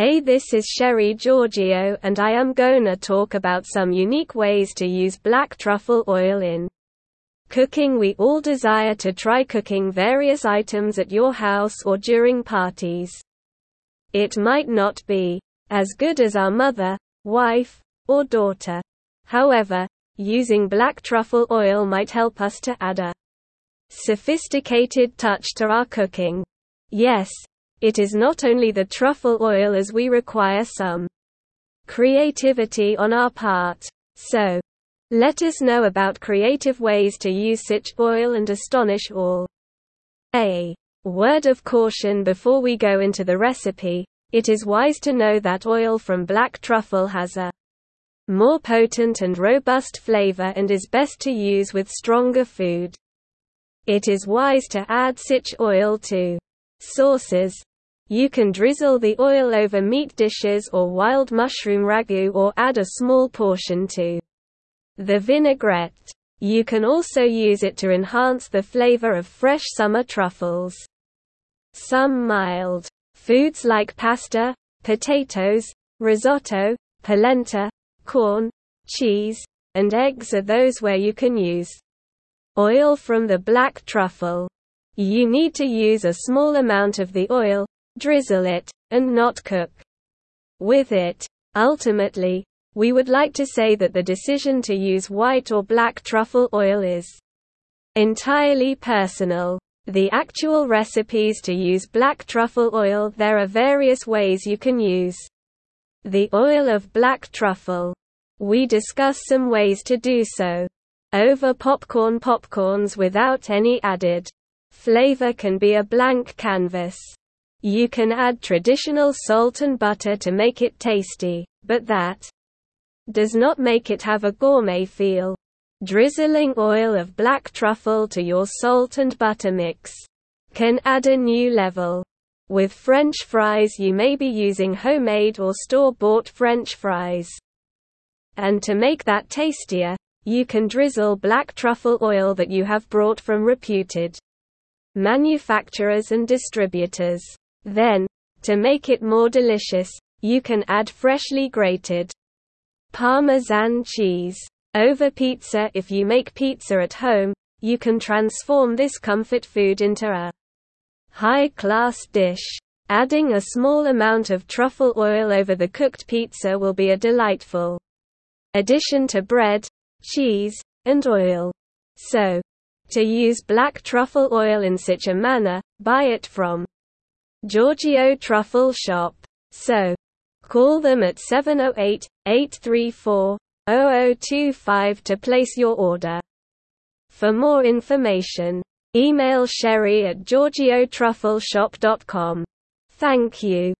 Hey this is Sherry Giorgio and I am gonna talk about some unique ways to use black truffle oil in cooking we all desire to try cooking various items at your house or during parties. It might not be as good as our mother, wife, or daughter. However, using black truffle oil might help us to add a sophisticated touch to our cooking. Yes, it is not only the truffle oil as we require some creativity on our part. So, let us know about creative ways to use such oil and astonish all. A word of caution before we go into the recipe, it is wise to know that oil from black truffle has a more potent and robust flavor and is best to use with stronger food. It is wise to add such oil to sauces, you can drizzle the oil over meat dishes or wild mushroom ragu or add a small portion to the vinaigrette. You can also use it to enhance the flavor of fresh summer truffles. Some mild foods like pasta, potatoes, risotto, polenta, corn, cheese, and eggs are those where you can use oil from the black truffle. You need to use a small amount of the oil, drizzle it, and not cook with it. Ultimately, we would like to say that the decision to use white or black truffle oil is entirely personal. The actual recipes to use black truffle oil there are various ways you can use the oil of black truffle. We discuss some ways to do so. Over popcorn popcorns without any added flavor can be a blank canvas. You can add traditional salt and butter to make it tasty, but that does not make it have a gourmet feel. Drizzling oil of black truffle to your salt and butter mix can add a new level. With French fries you may be using homemade or store-bought French fries. And to make that tastier, you can drizzle black truffle oil that you have brought from reputed manufacturers and distributors. Then, to make it more delicious, you can add freshly grated Parmesan cheese. Over pizza If you make pizza at home, you can transform this comfort food into a high-class dish. Adding a small amount of truffle oil over the cooked pizza will be a delightful addition to bread, cheese, and oil. So, to use black truffle oil in such a manner, buy it from Giorgio Truffle Shop. So, call them at 708 834 0025 to place your order. For more information, email sherry at giorgiotruffleshop.com. Thank you.